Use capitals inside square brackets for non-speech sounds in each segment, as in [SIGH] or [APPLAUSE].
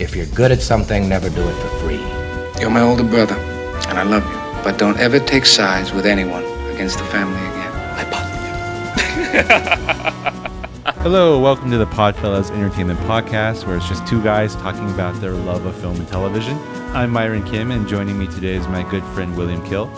If you're good at something, never do it for free. You're my older brother, and I love you. But don't ever take sides with anyone against the family again. I bother you. [LAUGHS] Hello, welcome to the Podfellas Entertainment Podcast, where it's just two guys talking about their love of film and television. I'm Myron Kim, and joining me today is my good friend William Kill.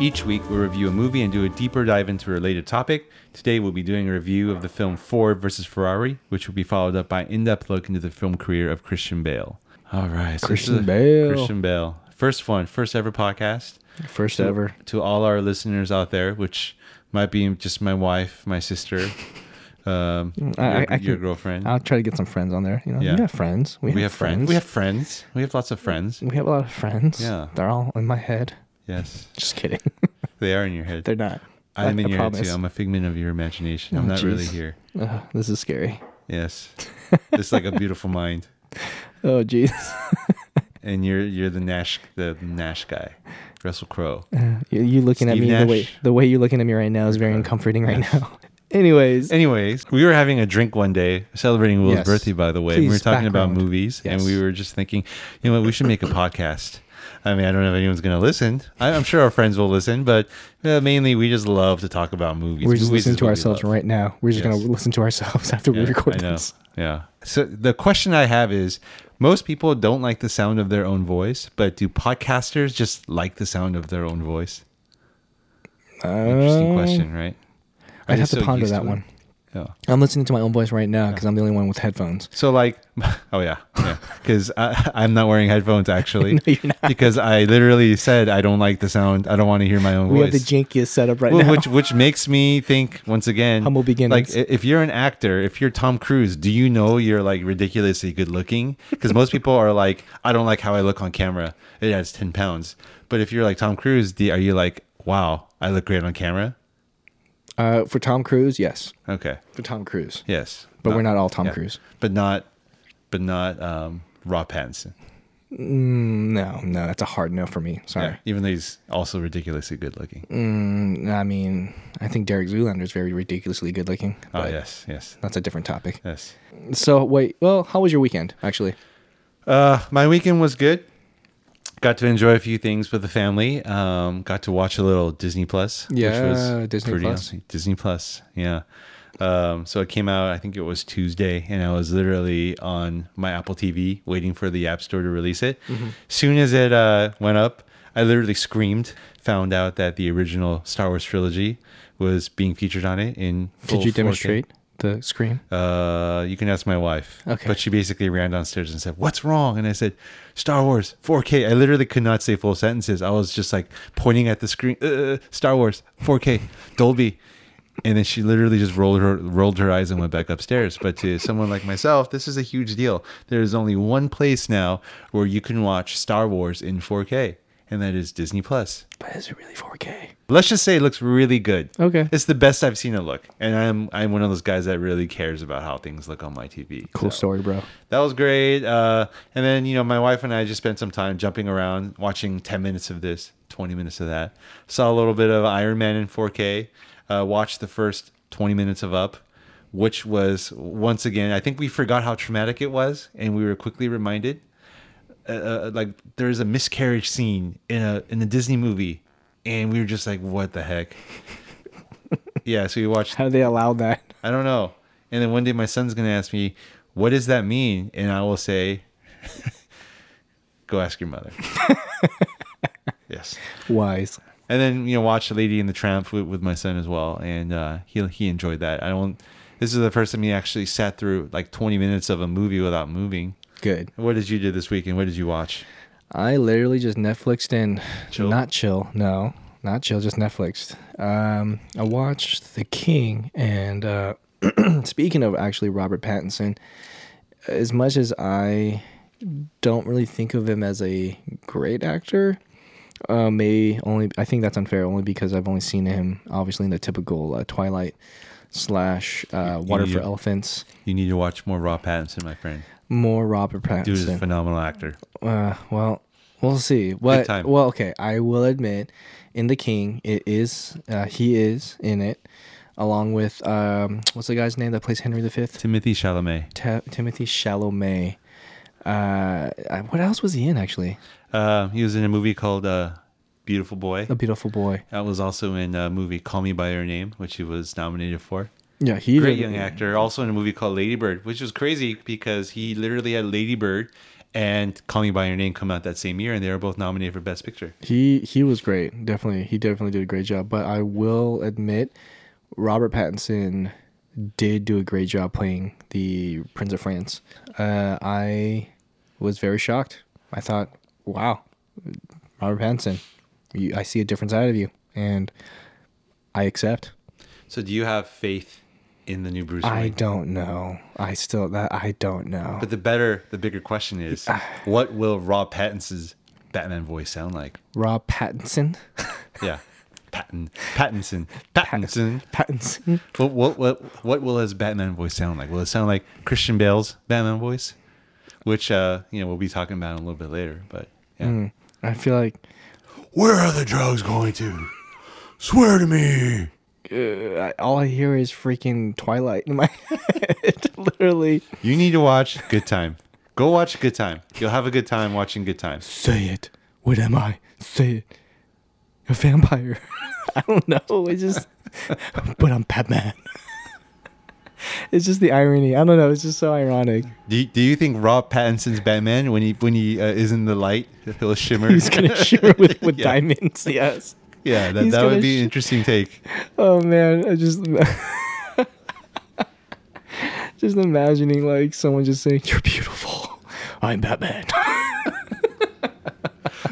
Each week, we review a movie and do a deeper dive into a related topic. Today, we'll be doing a review of the film Ford versus Ferrari, which will be followed up by an in-depth look into the film career of Christian Bale. All right, so Christian Bale. Christian Bale, first one, first ever podcast. First To- ever. to all our listeners out there, which might be just my wife, my sister, [LAUGHS] um, I- your, I your girlfriend. I'll try to get some friends on there. You know, Yeah. we have friends. We, we have, have friends. We have friends. We have lots of friends. we have a lot of friends. Yeah. they're all in my head. Yes, Just kidding. They are in your head. they're not. I'm I- in your head too. I'm a figment of your imagination. Oh, I'm Oh, not really here. Ugh, this is scary. Yes, [LAUGHS] it's like a beautiful mind, Oh, jeez. [LAUGHS] and you're you're the Nash the Nash guy, Russell Crowe. Uh, you, you looking Steve at me the way the way you're looking at me right now is very uncomforting right now. [LAUGHS] Anyways, Anyways, we were having a drink one day, celebrating Will's Yes. birthday, by the way. and we were Please, talking about background. movies, and we were just thinking, you know what, we should make a podcast. I mean, I don't know if anyone's going to listen. I, I'm sure our friends will listen, but uh, mainly we just love to talk about movies. we're just Movies listening to ourselves right now. We're just Yes. gonna listen to ourselves [LAUGHS] after we record I know. this. Yeah. So the question I have is most people don't like the sound of their own voice, but do podcasters just like the sound of their own voice? Interesting Uh, question, right? Are I'd have to so ponder that it? one. Yeah. I'm listening to my own voice right now because I'm the only one with headphones. So like, [LAUGHS] oh yeah, yeah, because [LAUGHS] I'm not wearing headphones actually. [LAUGHS] No, you're not. Because I literally said I don't like the sound. I don't want to hear my own We voice. have the jankiest setup right Well, now. which which makes me think once again, Humble beginnings. Like if you're an actor, if you're Tom Cruise, do you know you're like ridiculously good looking? Because most people are like, I don't like how I look on camera. It adds ten pounds. But if you're like Tom Cruise, do, are you like, wow, I look great on camera? uh, for Tom Cruise, yes. Okay, For Tom Cruise, yes, but we're not all Tom yeah. Cruise. but not, but not um, Rob Pattinson. Mm, no, no, that's a hard no for me. Sorry. Yeah, even though he's also ridiculously good looking. Mm, I mean, I think Derek Zoolander is very ridiculously good looking. Oh yes, yes, That's a different topic. yes. So wait, well, how was your weekend actually? Uh, my weekend was good. Got to enjoy a few things with the family. Um, got to watch a little Disney Plus. Yeah, Disney pretty Plus. awesome. Disney Plus, yeah. Um, so it came out. I think it was Tuesday, and I was literally on my Apple TV waiting for the App Store to release it. Mm-hmm. Soon as it uh, went up, I literally screamed. Found out that the original Star Wars trilogy was being featured on it in. Did you 4K. demonstrate the screen? Uh, you can ask my wife. Okay. But she basically ran downstairs and said, "What's wrong?" And I said, "Star Wars 4K." I literally could not say full sentences. I was just like pointing at the screen. Uh, Star Wars 4K Dolby. And then she literally just rolled her rolled her eyes and went back upstairs. But to someone like myself, this is a huge deal. There is only one place now where you can watch Star Wars in 4K, and that is Disney Plus. But is it really 4K? Let's just say it looks really good. Okay. It's the best I've seen it look. And I'm I'm one of those guys that really cares about how things look on my TV. Cool So, story, bro. That was great. Uh, and then, you know, my wife and I just spent some time jumping around, watching 10 minutes of this, 20 minutes of that. Saw a little bit of Iron Man in 4K. Uh, watched the first 20 minutes of Up, which was, once again, I think we forgot how traumatic it was. And we were quickly reminded. Uh, uh, like there's a miscarriage scene in a in a Disney movie, and we were just like, "What the heck?" [LAUGHS] yeah, so we watched How they allow that? I don't know. And then one day my son's gonna ask me, "What does that mean?" And I will say, [LAUGHS] "Go ask your mother." [LAUGHS] yes. Wise. And then you know, watch Lady and the Tramp with, with my son as well, and uh, he he enjoyed that. I don't. This is the first time he actually sat through like 20 minutes of a movie without moving. Good. What did you do this weekend? What did you watch? I literally just Netflixed and Chill? not chill. No, not chill. Just Netflixed. Um, I watched The King, and uh, [CLEARS THROAT] speaking of actually Robert Pattinson, as much as I don't really think of him as a great actor, uh, may only I think that's unfair only because I've only seen him obviously in the typical uh, Twilight slash uh, Water for Elephants. You need to watch more Rob Pattinson, my friend. More Robert Pattinson. Dude is a phenomenal actor. Uh, well, we'll see. What? Well, okay. I will admit, in the King, it is. Uh, he is in it, along with um, what's the guy's name that plays Henry V? Timothée Chalamet. Ta- Timothée Chalamet. Uh, what else was he in actually? Uh, he was in a movie called uh, Beautiful Boy. A Beautiful Boy. That was also in a movie Call Me by Your Name, which he was nominated for. Yeah, he Great young actor. Also in a movie called Lady Bird, which was crazy because he literally had Lady Bird and Call Me by Your Name come out that same year, and they were both nominated for Best Picture. He he was great. Definitely, he definitely did a great job. But I will admit, Robert Pattinson did do a great job playing the Prince of France. Uh, I was very shocked. I thought, wow, Robert Pattinson, you, I see a different side of you, and I accept. So, do you have faith in the new Bruce I don't know. I still that I don't know. But the better, the bigger question is, what will Rob Pattinson's Batman voice sound like? Rob Pattinson, [LAUGHS] Yeah, Patton, Pattinson, Pattinson. [LAUGHS] Pattinson. What, what what what will his Batman voice sound like? Will it sound like Christian Bale's Batman voice, which uh you know we'll be talking about a little bit later? But yeah, I feel like where are the drugs going to? Swear to me. uh, all I hear is freaking Twilight in my [LAUGHS] head. Literally. You need to watch Good Time. Go watch Good Time. You'll have a good time watching Good Time. Say it. What am I? Say it. A vampire. [LAUGHS] I don't know. It's just, [LAUGHS] but I'm Batman. [LAUGHS] it's just the irony. I don't know. It's just so ironic. Do you, do you think Rob Pattinson's Batman when he when he uh, is in the light he'll shimmer? He's gonna shimmer with, with Yeah. diamonds. Yes. yeah, that, he's that would be sh- an interesting take. Oh man, I just just imagining like someone just saying, "You're beautiful. I'm Batman."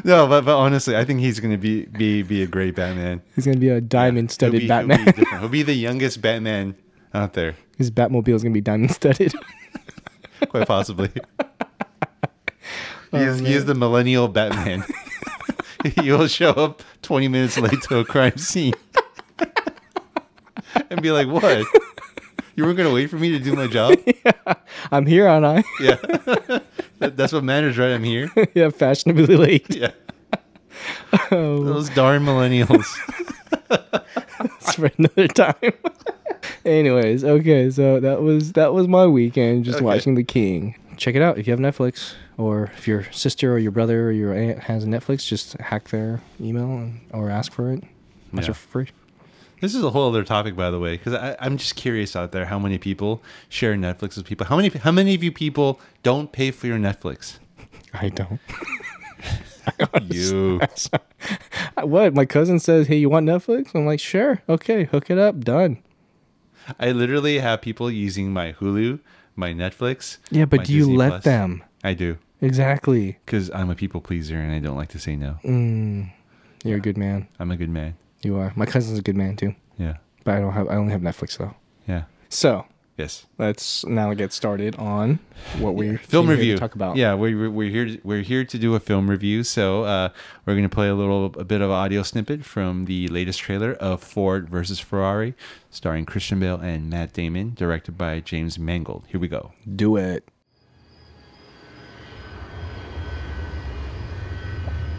No, but, but honestly, I think he's gonna be be be a great Batman. He's gonna be a diamond-studded He'll be- he'll Batman. be different. He'll be the youngest Batman out there, [LAUGHS] His Batmobile is gonna be diamond-studded. [LAUGHS] quite possibly. Oh, he, is, he is the millennial Batman. [LAUGHS] he will show up 20 minutes late to a crime scene and be like, "What? You weren't gonna wait for me to do my job?" I'm here, aren't I? Yeah, that's what matters, right? I'm here. [LAUGHS] yeah, fashionably late. Yeah, Oh, [LAUGHS] those darn millennials. [LAUGHS] that's for another time. Anyways, okay, so that was that was my weekend just Okay. watching The King. Check it out if you have Netflix, or if your sister or your brother or your aunt has Netflix, just hack their email and, or ask for it. Watch Yeah. for free. This is a whole other topic, by the way, because I'm just curious out there how many people share Netflix with people. How many how many of you people don't pay for your Netflix? I don't. [LAUGHS] [LAUGHS] You. [LAUGHS] what? My cousin says, "Hey, you want Netflix?" I'm like, "Sure, okay, hook it up, done." I literally have people using my Hulu, my Netflix. Yeah, but do you let Plus. them? I do, Exactly. because I'm a people pleaser and I don't like to say no. Mm, you're a good man. I'm a good man. You are. My cousin's a good man too, Yeah, but I don't have. I only have Netflix though. yeah, So yes. let's now get started on what we film review. talk about. Yeah, we're, we're here. We're here to do a film review. So uh, we're going to play a little, a bit of audio snippet from the latest trailer of Ford versus Ferrari, starring Christian Bale and Matt Damon, directed by James Mangold. Here we go. do it.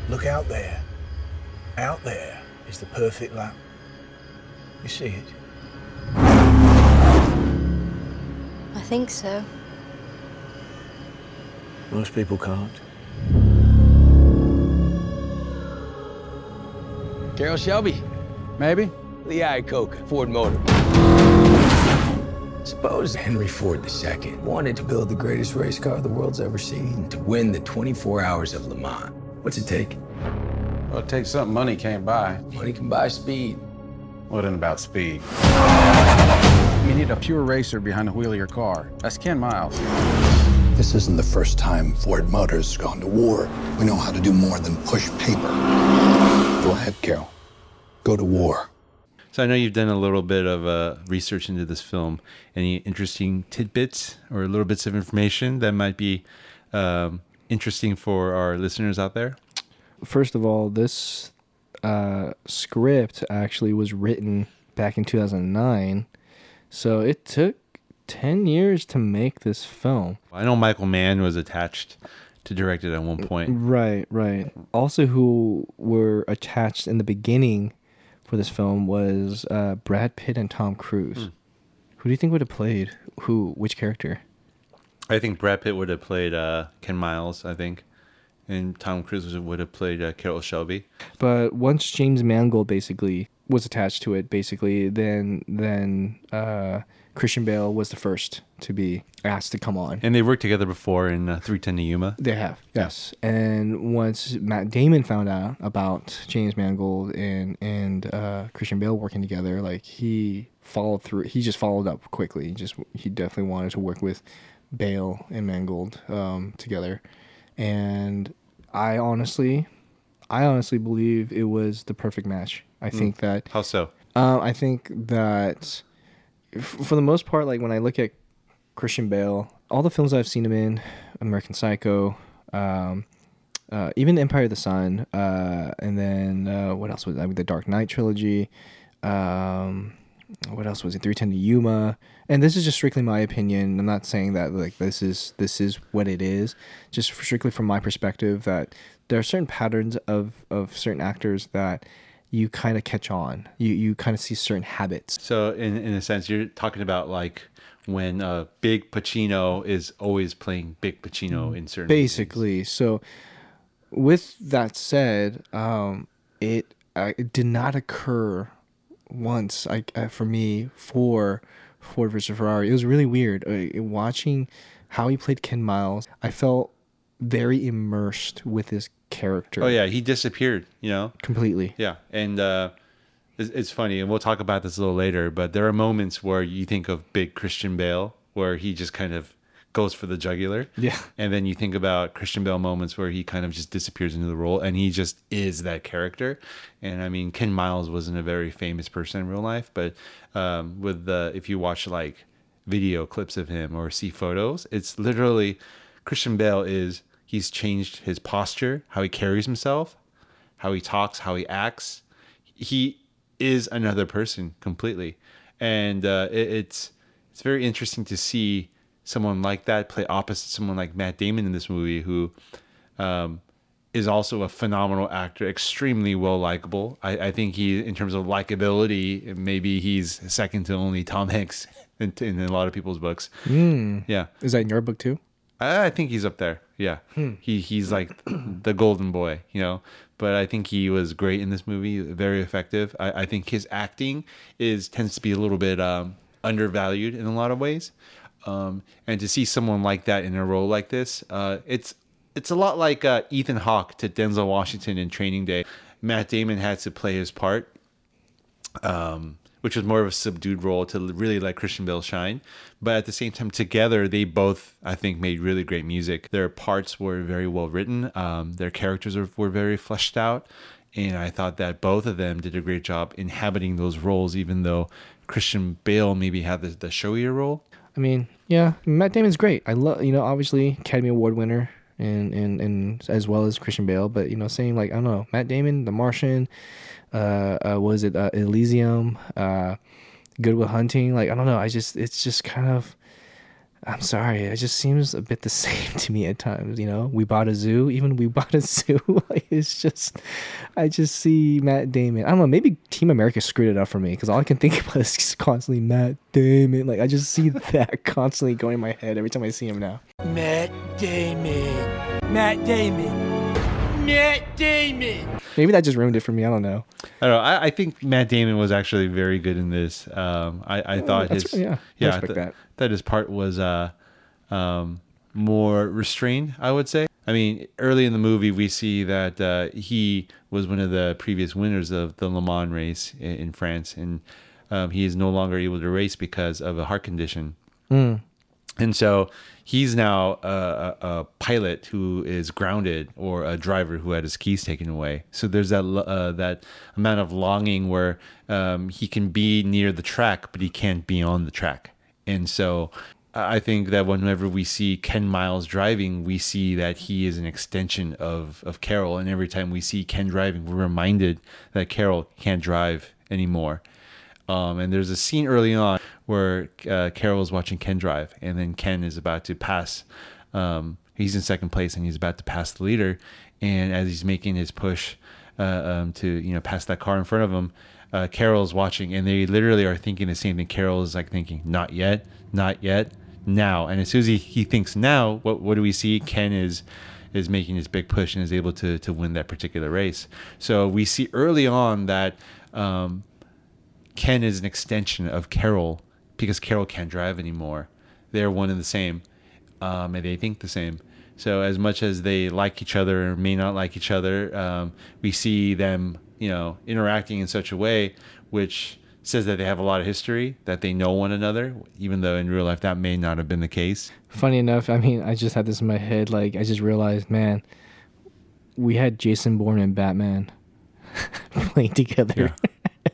Look out there. Out there is the perfect lap. You see it? I think so. Most people can't. Carroll Shelby. Maybe. Lee Iacocca, Ford Motor. Suppose Henry Ford II wanted to build the greatest race car the world's ever seen to win the 24 hours of Le Mans. What's it take? Well, it takes something money can't buy. Money can buy speed. What in about speed? You need a pure racer behind the wheel of your car. That's Ken Miles. This isn't the first time Ford Motors has gone to war. We know how to do more than push paper. Go ahead, Carroll. Go to war. So I know you've done a little bit of uh, research into this film. Any interesting tidbits or little bits of information that might be um, interesting for our listeners out there? First of all, this uh, script actually was written back in 2009, so it took 10 years to make this film. I know Michael Mann was attached to direct it at one point. Right, right. Also, who were attached in the beginning for this film was uh, Brad Pitt and Tom Cruise. Who do you think would have played who? Which character? I think Brad Pitt would have played uh, Ken Miles. I think, and Tom Cruise would have played uh, Carroll Shelby. But once James Mangold basically was attached to it, basically, then then uh, Christian Bale was the first to be asked to come on. And they worked together before in uh, 310 to Yuma. They have, yes. And once Matt Damon found out about James Mangold and and uh, Christian Bale working together, like he followed through. He just followed up quickly. He just he definitely wanted to work with Bale and Mangold um, together. And I honestly, I honestly believe it was the perfect match. I think that How so? um, I think that f- for the most part, like when I look at Christian Bale, all the films I've seen him in, American Psycho, um, uh, even Empire of the Sun, uh, and then uh, what else was I mean, the Dark Knight trilogy. Um, what else was it? Three Ten to Yuma, and this is just strictly my opinion. I'm not saying that like this is this is what it is. Just strictly from my perspective, that there are certain patterns of of certain actors that you kind of catch on. You you kind of see certain habits. So, in in a sense, you're talking about like when uh, Big Pacino is always playing Big Pacino in certain. movies. basically. So, with that said, um, it, uh, it did not occur once. I uh, for me for Ford versus Ferrari, it was really weird uh, watching how he played Ken Miles. I felt very immersed with his character. Oh yeah, he disappeared. You know. completely. Yeah, and uh, it's, it's funny, and we'll talk about this a little later. But there are moments where you think of big Christian Bale, where he just kind of goes for the jugular. Yeah. and then you think about Christian Bale moments where he kind of just disappears into the role, and he just is that character. And I mean, Ken Miles wasn't a very famous person in real life, but um, with the if you watch like video clips of him or see photos, it's literally Christian Bale is he's changed his posture, how he carries himself, how he talks, how he acts. He is another person completely, and uh, it, it's it's very interesting to see someone like that play opposite someone like Matt Damon in this movie, who um, is also a phenomenal actor, extremely well likable. I, I think he, in terms of likability, maybe he's second to only Tom Hanks [LAUGHS] in, in a lot of people's books. Yeah. Is that in your book too? I I think he's up there. Yeah, he he's like [CLEARS THROAT] the golden boy, you know. But I think he was great in this movie, very effective. I, I think his acting is tends to be a little bit um, undervalued in a lot of ways. Um, and to see someone like that in a role like this, uh, it's it's a lot like uh, Ethan Hawke to Denzel Washington in Training Day. Matt Damon had to play his part, um, which was more of a subdued role to really let Christian Bale shine. But at the same time, together they both, I think, made really great music. Their parts were very well written. Um, their characters were, were very fleshed out, and I thought that both of them did a great job inhabiting those roles. Even though Christian Bale maybe had the, the showier role. I mean, yeah, Matt Damon's great. I love, you know, obviously Academy Award winner and and and as well as Christian Bale, but you know, saying like I don't know, Matt Damon, The Martian, uh, uh was it uh, Elysium, uh, Good Will Hunting? Like I don't know, I just it's just kind of. I'm sorry, it just seems a bit the [LAUGHS] same to me at times. You know, we bought a zoo. Even we [LAUGHS] bought a zoo. [LAUGHS] it's just, I just see Matt Damon. I don't know. Maybe Team America screwed it up for me because all I can think about is just constantly Matt Damon. Like I just see that constantly going in my head every time I see him now. Matt Damon. Matt Damon. Matt Damon. Maybe that just ruined it for me. I don't know. I don't know. I, I think Matt Damon was actually very good in this. Um, I, I thought that's- his yeah, I yeah respect th- that. his part was uh, um, more restrained. I would say. I mean, early in the movie, we see that uh, he was one of the previous winners of the Le Mans race in, in France, and um, he is no longer able to race because of a heart condition. And so he's now a, a, a pilot who is grounded or a driver who had his keys taken away. So there's that uh, that amount of longing where um, he can be near the track, but he can't be on the track. And so I think that whenever we see Ken Miles driving, we see that he is an extension of, of Carroll. And every time we see Ken driving, we're reminded that Carroll can't drive anymore. Um, and there's a scene early on where uh, Carroll is watching Ken drive, and then Ken is about to pass. Um, he's in second place, and he's about to pass the leader. And as he's making his push uh, um, to you know pass that car in front of him, uh, Carroll's watching, and they literally are thinking the same thing. Carroll is like thinking, "Not yet, not yet, now. And as soon as he, he thinks now, what what do we see? Ken is is making his big push and is able to to win that particular race. So we see early on that um, Ken is an extension of Carroll because Carroll can't drive anymore. They're one and the same, um, and they think the same. So as much as they like each other or may not like each other, um, we see them, you know, interacting in such a way which says that they have a lot of history, that they know one another, even though in real life that may not have been the case. Funny enough, I mean, I just had this in my head. Like, I just realized, man, we had Jason Bourne and Batman [LAUGHS] playing together.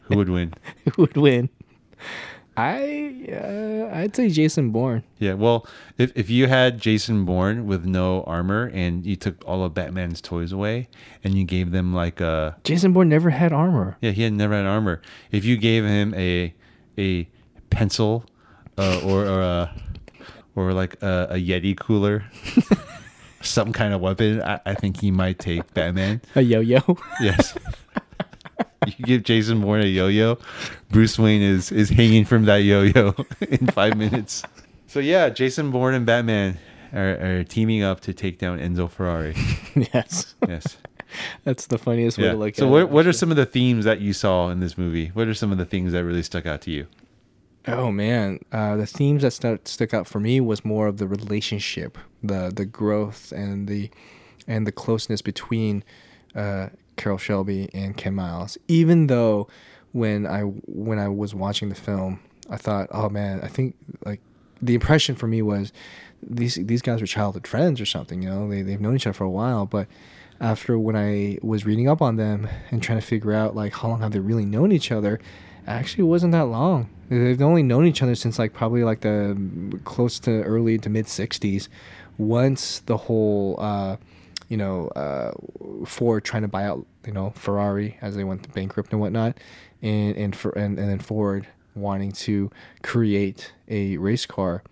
Who would win? [LAUGHS] Who would win? I uh, I'd say Jason Bourne. Yeah, well, if if you had Jason Bourne with no armor and you took all of Batman's toys away and you gave them like a Jason Bourne never had armor. yeah, he had never had armor. If you gave him a a pencil uh, or or a or like a, a Yeti cooler, [LAUGHS] some kind of weapon, I, I think he might take Batman. A yo-yo. Yes. [LAUGHS] you give Jason Bourne a yo-yo, Bruce Wayne is is hanging from that yo-yo [LAUGHS] in five minutes. So yeah, Jason Bourne and Batman are, are teaming up to take down Enzo Ferrari. [LAUGHS] yes. Yes. That's the funniest way to look So at what it. So, what are some of the themes that you saw in this movie? What are some of the things that really stuck out to you? Oh man, uh, the themes that stuck stuck out for me was more of the relationship, the the growth and the and the closeness between uh, Carroll Shelby and Ken Miles. Even though when I when I was watching the film, I thought, oh man, I think like the impression for me was these these guys were childhood friends or something. You know, they they've known each other for a while, but after when I was reading up on them and trying to figure out like how long have they really known each other, actually wasn't that long. They've only known each other since like probably like the close to early to mid '60s. Once the whole, uh, you know, uh, Ford trying to buy out, you know, Ferrari as they went bankrupt and whatnot, and and for and, and then Ford wanting to create a race car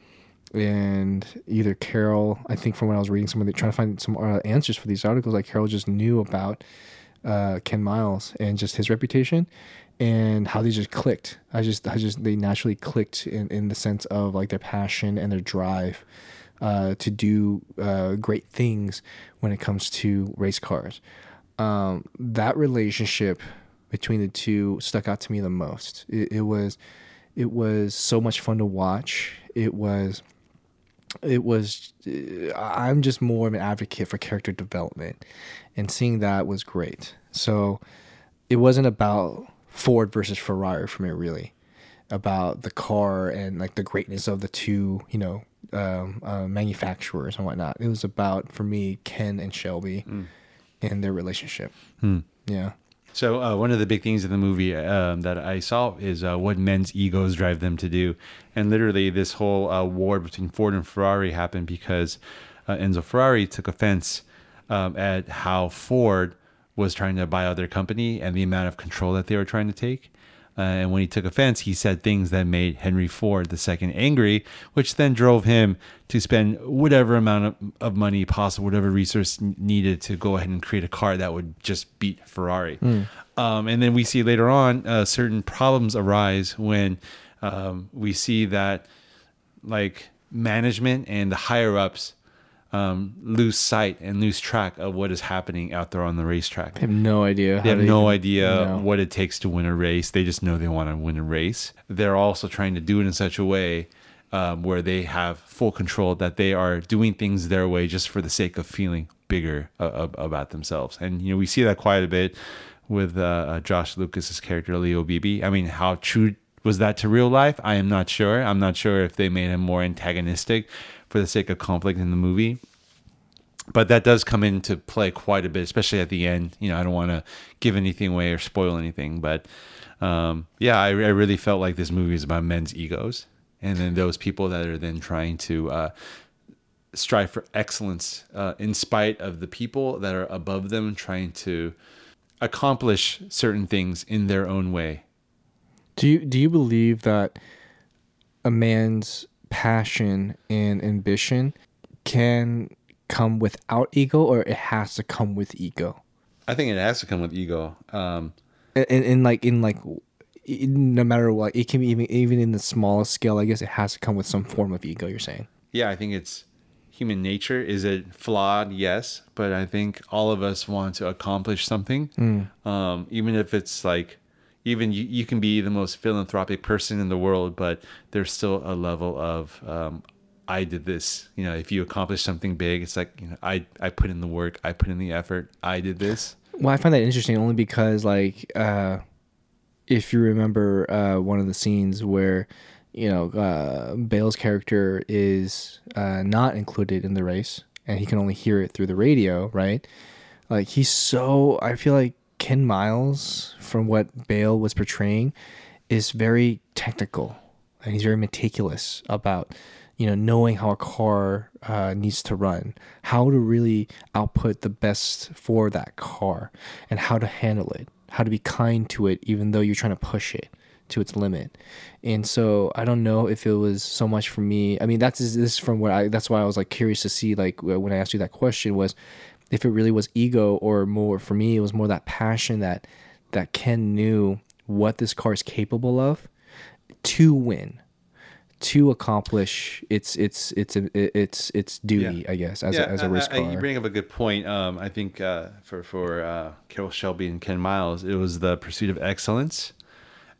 and either Carroll, I think from when I was reading some of the trying to find some uh, answers for these articles, like Carroll just knew about uh, Ken Miles and just his reputation and how they just clicked. I just, I just, they naturally clicked in, in the sense of like their passion and their drive uh, to do uh, great things when it comes to race cars. Um, that relationship between the two stuck out to me the most. It, it was, it was so much fun to watch. It was it was uh, i'm just more of an advocate for character development and seeing that was great so it wasn't about ford versus ferrari for me really about the car and like the greatness of the two you know um, uh, manufacturers and whatnot. It was about for me ken and shelby and their relationship. Hmm. yeah. So uh, one of the big things in the movie um, that I saw is uh, what men's egos drive them to do, and literally this whole uh, war between Ford and Ferrari happened because uh, Enzo Ferrari took offense um, at how Ford was trying to buy out their company and the amount of control that they were trying to take. Uh, and when he took offense, he said things that made Henry Ford II angry, which then drove him to spend whatever amount of, of money possible, whatever resource needed to go ahead and create a car that would just beat Ferrari. Mm. Um, and then we see later on uh, certain problems arise when um, we see that like management and the higher ups um, lose sight and lose track of what is happening out there on the racetrack. i have no idea They have no even- idea no. what it takes to win a race. They just know they want to win a race. They're also trying to do it in such a way um, where they have full control that they are doing things their way just for the sake of feeling bigger uh, uh, about themselves. And you know we see that quite a bit with uh, uh, Josh Lucas's character Leo Beebe. I mean, how true was that to real life? I am not sure. I'm not sure if they made him more antagonistic for the sake of conflict in the movie but that does come into play quite a bit, especially at the end. You know, I don't want to give anything away or spoil anything, but um, yeah, I, I really felt like this movie is about men's egos, and then those people that are then trying to uh, strive for excellence uh, in spite of the people that are above them, trying to accomplish certain things in their own way. Do you do you believe that a man's passion and ambition can come without ego, or it has to come with ego? I think it has to come with ego. Um, And, and, and like in like in- no matter what, it can be even even in the smallest scale. I guess it has to come with some form of ego. You're saying? yeah, I think it's human nature. Is it flawed? Yes, but I think all of us want to accomplish something, Mm. um, even if it's like, even you, you can be the most philanthropic person in the world, but there's still a level of um, I did this. You know, if you accomplish something big, it's like you know, I I put in the work, I put in the effort, I did this. Well, I find that interesting only because, like, uh, if you remember uh, one of the scenes where, you know, uh, Bale's character is uh, not included in the race and he can only hear it through the radio, right? Like, he's so. I feel like Ken Miles, from what Bale was portraying, is very technical. And he's very meticulous about you know knowing how a car uh, needs to run how to really output the best for that car and how to handle it how to be kind to it even though you're trying to push it to its limit. And so i don't know if it was so much for me. I mean that's this is from what i that's why i was like curious to see like when i asked you that question was if it really was ego or more for me it was more that passion that that ken knew what this car is capable of to win to accomplish its its its its its duty i guess as, a, as a race car You bring up a good point. Um, I think uh, for for uh, Carroll Shelby and Ken Miles, it was the pursuit of excellence.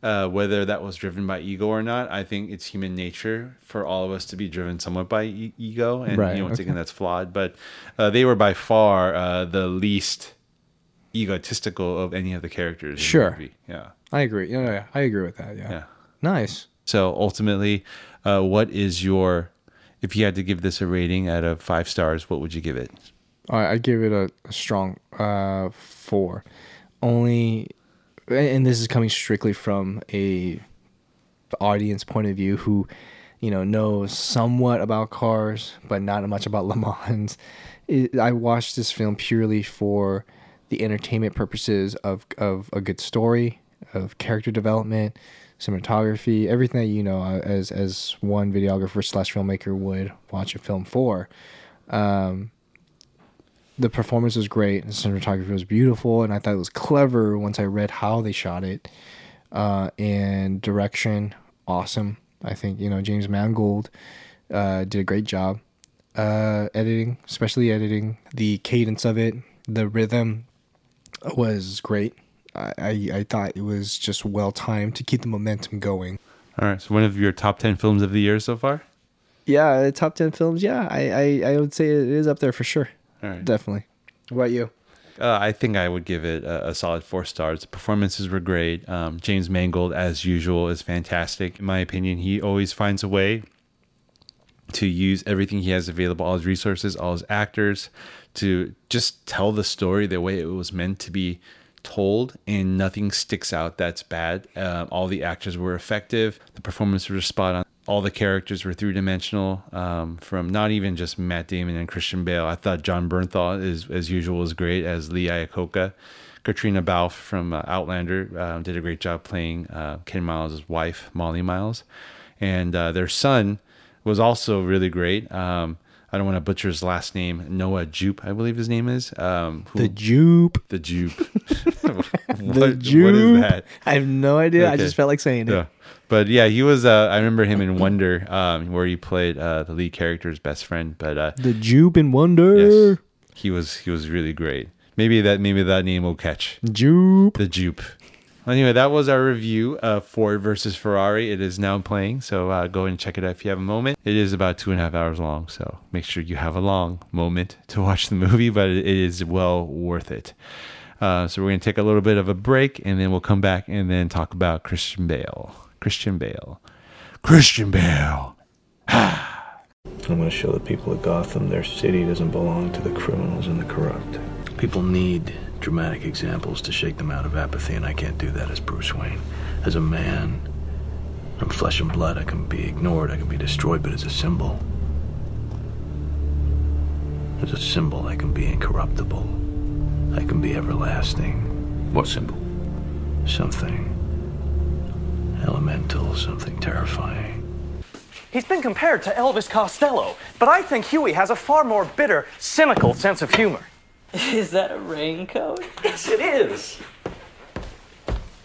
Uh, whether that was driven by ego or not, I think it's human nature for all of us to be driven somewhat by e- ego, and Right, you know, once okay. again, that's flawed. But uh, they were by far uh, the least egotistical of any of the characters. in the Sure. movie. Yeah. i agree yeah, yeah i agree with that yeah, Yeah. nice So ultimately, uh, what is your if you had to give this a rating out of five stars, what would you give it? I'd give it a, a strong uh, four. Only, and this is coming strictly from a audience point of view who, you know, knows somewhat about cars but not much about [LAUGHS] Le Mans. It, I watched this film purely for the entertainment purposes of of a good story, of character development, cinematography, everything that you know as as one videographer slash filmmaker would watch a film for. Um, the performance was great. The cinematography was beautiful, and I thought it was clever once I read how they shot it. Uh, and direction, awesome. I think you know James Mangold uh, did a great job. Uh, editing, especially editing, the cadence of it, the rhythm was great. I, I, I thought it was just well timed to keep the momentum going. All right. So one of your top ten films of the year so far. Yeah, top ten films. Yeah, I, I, I would say it is up there for sure. All right. Definitely. What about you? Uh, I think I would give it a, a solid four stars. The performances were great. Um, James Mangold, as usual, is fantastic. In my opinion, he always finds a way to use everything he has available, all his resources, all his actors, to just tell the story the way it was meant to be told, and nothing sticks out that's bad. Um, all the actors were effective. The performances were spot on. All the characters were three dimensional. Um, from not even just Matt Damon and Christian Bale. I thought Jon Bernthal, is, as usual, was great as Lee Iacocca. Caitriona Balfe from uh, Outlander um, did a great job playing uh, Ken Miles' wife, Molly Miles, and uh, their son was also really great. Um, I don't want to butcher his last name. Noah Jupe, I believe his name is. Um, who- The Jupe. The Jupe. [LAUGHS] the What- Jupe. What is that? I have no idea. I just felt like saying it. Yeah. But yeah, he was. Uh, I remember him in Wonder, um, where he played uh, the lead character's best friend. But uh, The Jupe in Wonder. yes, he was. He was really great. Maybe that. Maybe that name will catch. Jupe. The Jupe. Anyway, that was our review of Ford versus Ferrari. It is now playing, so uh, go and check it out if you have a moment. It is about two and a half hours long, so make sure you have a long moment to watch the movie, but it is well worth it. Uh, so we're going to take a little bit of a break, and then we'll come back and then talk about Christian Bale. Christian Bale. Christian Bale. [SIGHS] I'm going to show the people of Gotham their city doesn't belong to the criminals and the corrupt. People need dramatic examples to shake them out of apathy, and I can't do that as Bruce Wayne. As a man, I'm flesh and blood. I can be ignored, I can be destroyed, but as a symbol, as a symbol, I can be incorruptible. I can be everlasting. What symbol? Something elemental, something terrifying. He's been compared to Elvis Costello, but I think Huey has a far more bitter, cynical sense of humor. [LAUGHS] Is that a raincoat? Yes, it is.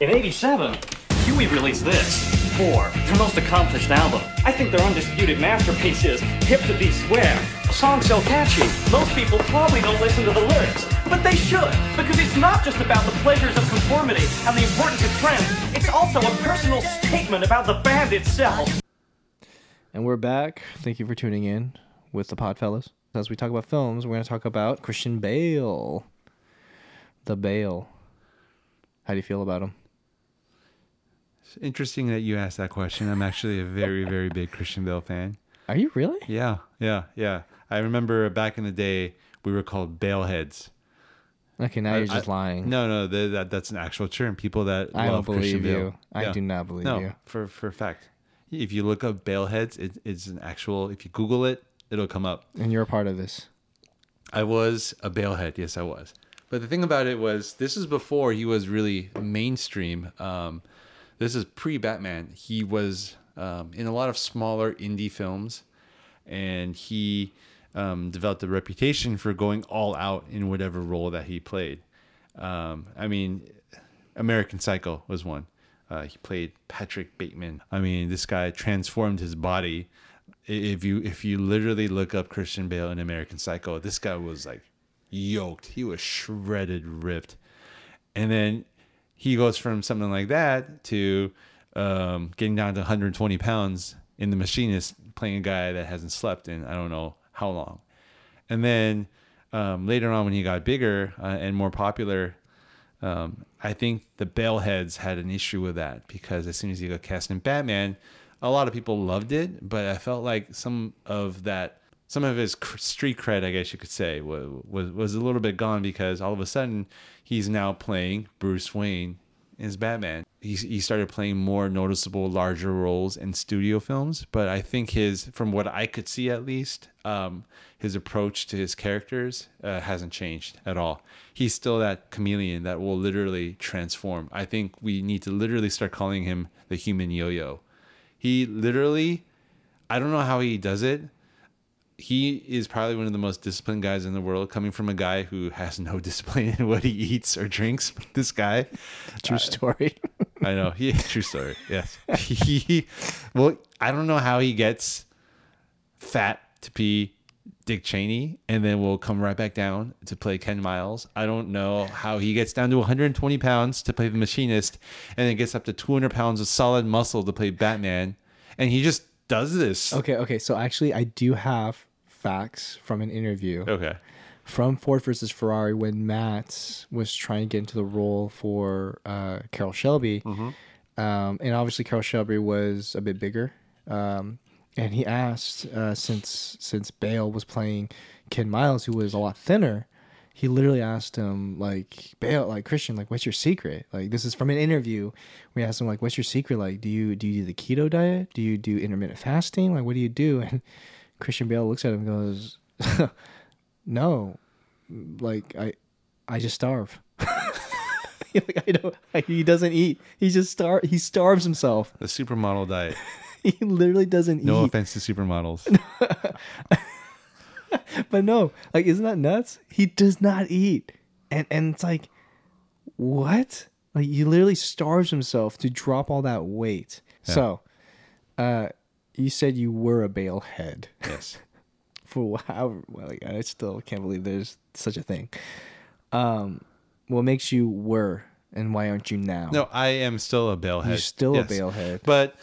In 87, Huey released this. 4, their most accomplished album. I think their undisputed masterpiece is Hip to Be Square. A song so catchy, most people probably don't listen to the lyrics. But they should, because it's not just about the pleasures of conformity and the importance of trends, it's also a personal statement about the band itself. And we're back. Thank you for tuning in with the Podfellas. As we talk about films, we're going to talk about Christian Bale. The Bale. How do you feel about him? It's interesting that you asked that question. I'm actually a very, very big Christian Bale fan. Are you really? Yeah, yeah, yeah. I remember back in the day, we were called Bale heads. Okay, now I- you're just I- lying. No, no, th- that that's an actual term. People that I love don't Christian believe Bale. you. I do not believe no, you. for for a fact. If you look up Bale heads, it, it's an actual. If you Google it, it'll come up. And you're a part of this. I was a Balehead. Yes, I was. But the thing about it was, this is before he was really mainstream. Um, this is pre Batman. He was um, in a lot of smaller indie films, and he um, developed a reputation for going all out in whatever role that he played. Um, I mean, American Psycho was one. Uh, he played Patrick Bateman. I mean, this guy transformed his body. If you if you literally look up Christian Bale in American Psycho, this guy was like yoked. He was shredded, ripped, and then he goes from something like that to um, getting down to 120 pounds in The Machinist, playing a guy that hasn't slept in I don't know how long. And then um, later on, when he got bigger uh, and more popular, um, I think the Bale heads had an issue with that because as soon as he got cast in Batman, a lot of people loved it, but I felt like some of that, some of his street cred, I guess you could say, was, was a little bit gone because all of a sudden he's now playing Bruce Wayne as Batman. He he started playing more noticeable, larger roles in studio films, but I think his, from what I could see at least, um, his approach to his characters uh, hasn't changed at all. He's still that chameleon that will literally transform. I think we need to literally start calling him the human yo-yo. He literally, I don't know how he does it. He is probably one of the most disciplined guys in the world, coming from a guy who has no [LAUGHS] discipline in what he eats or drinks. [LAUGHS] This guy, [LAUGHS] True uh, story. I know. He true story. Yes. He well, I don't know how he gets fat to be Dick Cheney and then will come right back down to play Ken Miles. I don't know how he gets down to 120 pounds to play the machinist and then gets up to 200 pounds of solid muscle to play Batman. And he just does this. Okay, okay. So actually, I do have facts from an interview. Okay. From Ford versus Ferrari when Matt was trying to get into the role for uh, Carroll Shelby. Mm-hmm. Um, and obviously, Carroll Shelby was a bit bigger. Um, and he asked, uh, since since Bale was playing Ken Miles, who was a lot thinner, he literally asked him, like, Bale, like Christian, like, what's your secret? Like, this is from an interview. We asked him, like, what's your secret? Like, do you do you do the keto diet? Do you do intermittent fasting? Like, what do you do? [LAUGHS] And Christian Bale looks at him and goes, [LAUGHS] No, like I, I just starve. [LAUGHS] like I don't. Like, he doesn't eat. He just star. He starves himself. The supermodel diet. he literally doesn't eat No eat. offense to supermodels. [LAUGHS] but no, like isn't that nuts? He does not eat, and and it's like, what? Like he literally starves himself to drop all that weight. Yeah. So, uh, you said you were a Bale head. Yes. [LAUGHS] For how? Well, like, I still can't believe there's such a thing. Um, what makes you were, and why aren't you now? No, I am still a Balehead. You're still a Balehead. But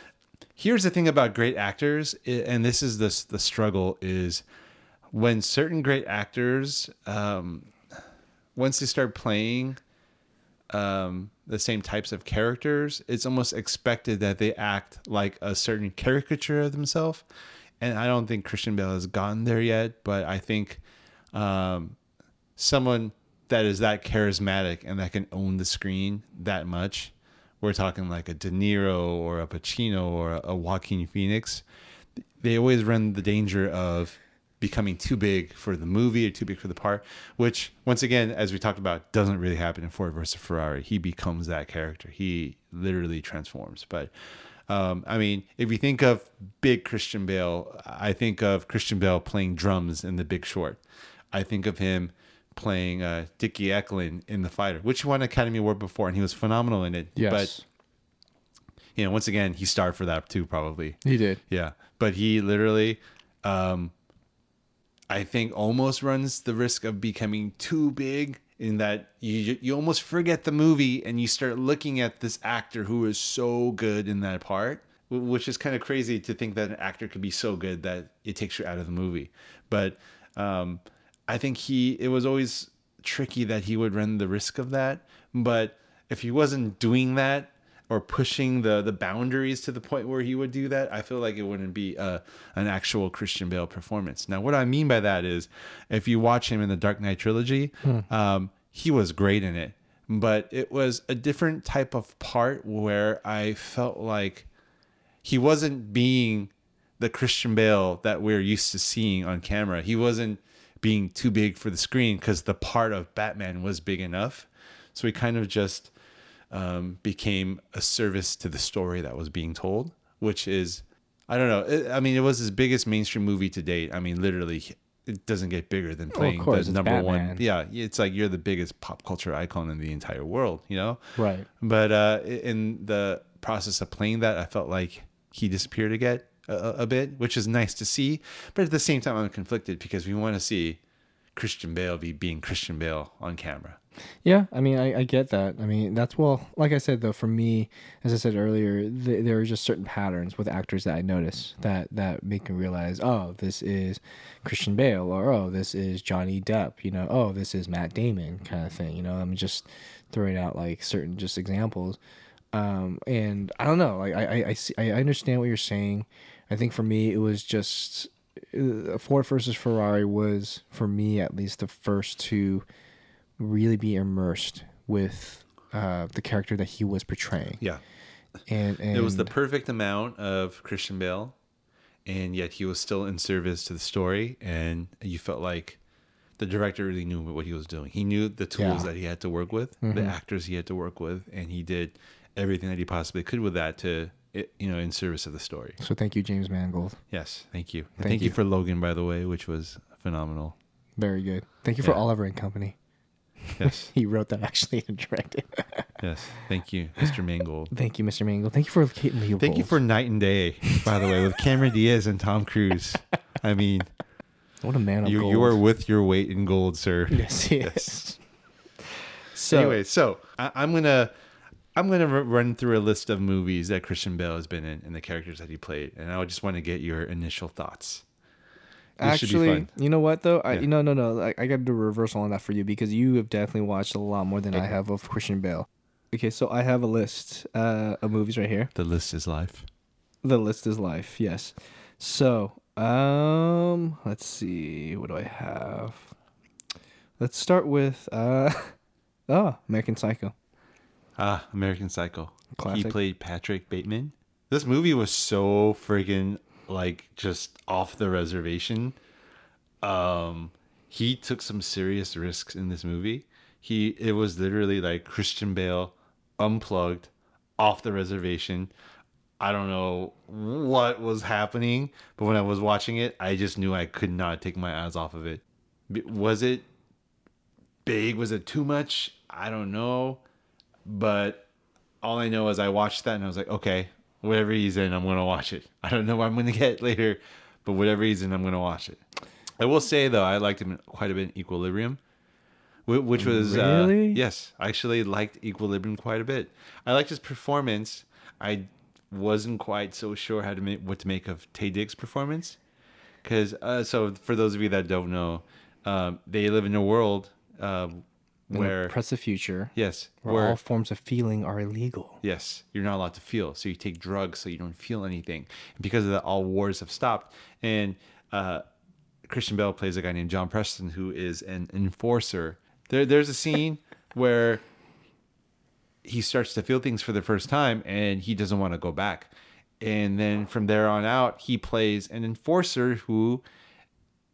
here's the thing about great actors, and this is the the struggle is when certain great actors, um, once they start playing um, the same types of characters, it's almost expected that they act like a certain caricature of themselves. And I don't think Christian Bale has gotten there yet, but I think um, someone that is that charismatic and that can own the screen that much. We're talking like a De Niro or a Pacino or a Joaquin Phoenix. They always run the danger of becoming too big for the movie or too big for the part, which once again, as we talked about, doesn't really happen in Ford versus Ferrari. He becomes that character. He literally transforms. But um, I mean, if you think of big Christian Bale, I think of Christian Bale playing drums in The Big Short. I think of him playing uh, Dickie Eklund in The Fighter, which won Academy Award before, and he was phenomenal in it. Yes. But you know, once again, he starred for that too, probably. He did. Yeah, but he literally, um, I think, almost runs the risk of becoming too big. In that you you almost forget the movie and you start looking at this actor who is so good in that part, which is kind of crazy to think that an actor could be so good that it takes you out of the movie. But um, I think he it was always tricky that he would run the risk of that. But if he wasn't doing that or pushing the the boundaries to the point where he would do that, I feel like it wouldn't be a, an actual Christian Bale performance. Now, what I mean by that is, if you watch him in the Dark Knight trilogy, Hmm. um, he was great in it, but it was a different type of part where I felt like he wasn't being the Christian Bale that we're used to seeing on camera. He wasn't being too big for the screen because the part of Batman was big enough. So he kind of just um, became a service to the story that was being told, which is, I don't know. It, I mean, it was his biggest mainstream movie to date. I mean, literally, it doesn't get bigger than of playing course, the number one. Yeah, it's like you're the biggest pop culture icon in the entire world, you know? Right. But uh, in the process of playing that, I felt like he disappeared again a, a a bit, which is nice to see. But at the same time, I'm conflicted because we want to see Christian Bale be being Christian Bale on camera. Yeah, I mean, I, I get that. I mean, that's well, like I said though, for me, as I said earlier, th- there are just certain patterns with actors that I notice that that make me realize, oh, this is Christian Bale, or oh, this is Johnny Depp, you know, oh, this is Matt Damon, kind of thing. You know, I'm just throwing out like certain just examples, um, and I don't know, like I I I, see, I understand what you're saying. I think for me, it was just uh, Ford versus Ferrari was for me at least the first to really be immersed with uh, the character that he was portraying. Yeah. And, and it was the perfect amount of Christian Bale, and yet he was still in service to the story, and you felt like the director really knew what he was doing. He knew the tools Yeah. that he had to work with, the Mhm. actors he had to work with, and he did everything that he possibly could with that to, it- you know, in service of the story. So thank you, James Mangold. Yes, thank you. Thank Thank, you. you. for Logan, by the way, which was phenomenal. Very good. Thank you for Oliver and Company. Yes. [LAUGHS] he wrote that actually and directed. [LAUGHS] Yes, thank you, Mr. Mangold. Thank you, Mr. Mangold. Thank you for Kate Leopold. Thank you for Knight and Day, by the way, with Cameron Diaz and Tom Cruise. I mean, What a man of you, gold. you are with your weight in gold, sir. [LAUGHS] Yes, he is. So- anyway, so I, I'm gonna I'm gonna r- run through a list of movies that Christian Bale has been in and the characters that he played, and I just want to get your initial thoughts. This should be Actually, you know what though? I Yeah. no no no. I, I got to do a reversal on that for you because you have definitely watched a lot more than I have of Christian Bale. Okay, so I have a list uh, of movies right here. The list is life. The list is life. Yes. So um, let's see. What do I have? Let's start with uh, [LAUGHS] oh, American Psycho. Ah, American Psycho. Classic. He played Patrick Bateman. This movie was so friggin' like just off the reservation. Um, he took some serious risks in this movie. He it was literally like Christian Bale unplugged off the reservation. I don't know what was happening, but when I was watching it, I just knew I could not take my eyes off of it. Was it big? Was it too much? I don't know. But all I know is I watched that and I was like, okay, whatever he's in, I'm going to watch it. I don't know what I'm going to get later, but whatever he's in, I'm going to watch it. I will say, though, I liked him quite a bit in Equilibrium, which was. Really? Uh, yes, I actually liked Equilibrium quite a bit. I liked his performance. I wasn't quite so sure how to make what to make of Taye Diggs' performance. Because, uh, so for those of you that don't know, um, they live in a world uh, In where the oppressive future. Yes, Where, where- all forms of feeling are illegal. Yes, you're not allowed to feel. So you take drugs so you don't feel anything. And because of that, all wars have stopped. And uh, Christian Bale plays a guy named John Preston who is an enforcer. There, there's a scene [LAUGHS] where he starts to feel things for the first time and he doesn't want to go back. And then from there on out, he plays an enforcer who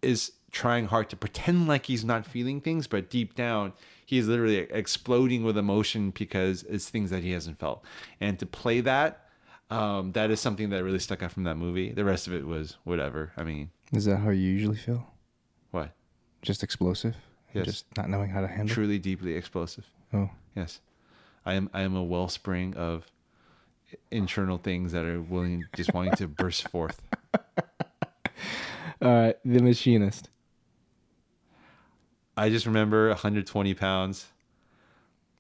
is trying hard to pretend like he's not feeling things, but deep down, he is literally exploding with emotion because it's things that he hasn't felt. And to play that, um, that is something that really stuck out from that movie. The rest of it was whatever. I mean, Is that how you usually feel? what? Just explosive? Yes. Just not knowing how to handle it? Truly, deeply explosive. Oh. Yes, I am. I am a wellspring of internal things that are willing, just wanting to burst forth. [LAUGHS] All right, The Machinist. I just remember 120 pounds,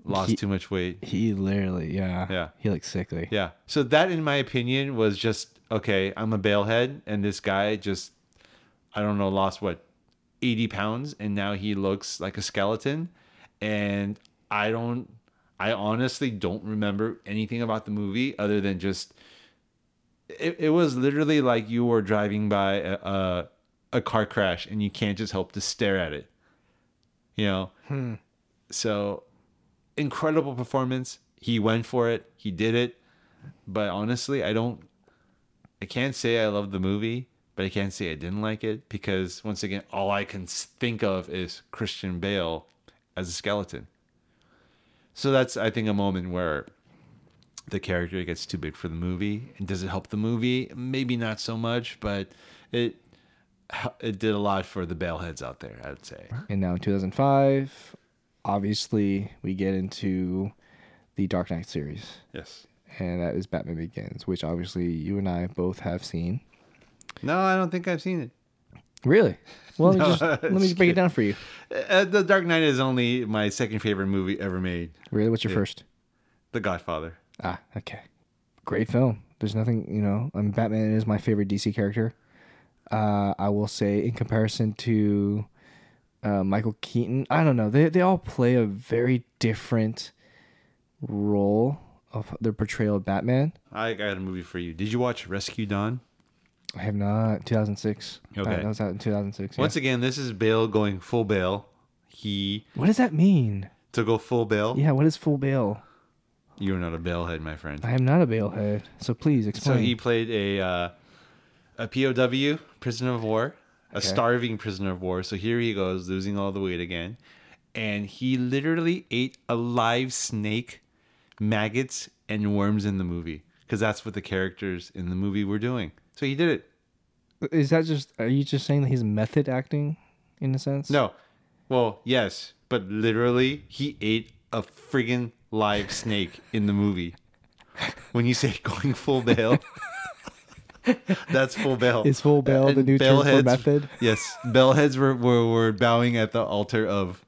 lost He- too much weight. He literally, yeah, Yeah. he looks sickly. Yeah. So that, in my opinion, was just okay. I'm a balehead, and this guy just, I don't know, lost what, 80 pounds, and now he looks like a skeleton. And I don't, I honestly don't remember anything about the movie other than just, it, it was literally like you were driving by a, a, a car crash and you can't just help to stare at it. You know? Hmm. So incredible performance. He went for it. He did it. But honestly, I don't I can't say I love the movie, but I can't say I didn't like it because once again, all I can think of is Christian Bale as a skeleton. So that's I think a moment where the character gets too big for the movie. And does it help the movie? Maybe not so much, but it [LAUGHS] it did a lot for the Bale heads out there, I would say. And now in 2005, obviously we get into the Dark Knight series. Yes. And that is Batman Begins, which obviously you and I both have seen. No, I don't think I've seen it. Really? Well, let me [LAUGHS] No, just, let me just break it down for you. Uh, the Dark Knight is only my second favorite movie ever made. Really? What's your first? The Godfather. Ah, okay. Great film. There's nothing, you know, I mean, Batman is my favorite DC character. Uh, I will say, in comparison to uh, Michael Keaton, I don't know. They, they all play a very different role of their portrayal of Batman. I got a movie for you. Did you watch Rescue Dawn? I have not. 2006. Uh, Okay. that was out in 2006. yeah. Once again, this is Bale going full Bale. He What does that mean? to go full Bale. Yeah, what is full bail? You're not a Bale head, my friend. I am not a bailhead, so please explain. So he played a uh, a POW, prisoner of war, a Okay. starving prisoner of war. So here he goes, losing all the weight again, and he literally ate a live snake, maggots, and worms in the movie because that's what the characters in the movie were doing. So he did it. Is that just? Are you just saying that he's method acting, in a sense? No, well, yes, but literally he ate a friggin' live snake in the movie. When you say [LAUGHS] going full bail, [LAUGHS] that's full bail. Is full bail the And new term for method? Yes, bailheads were, were were bowing at the altar of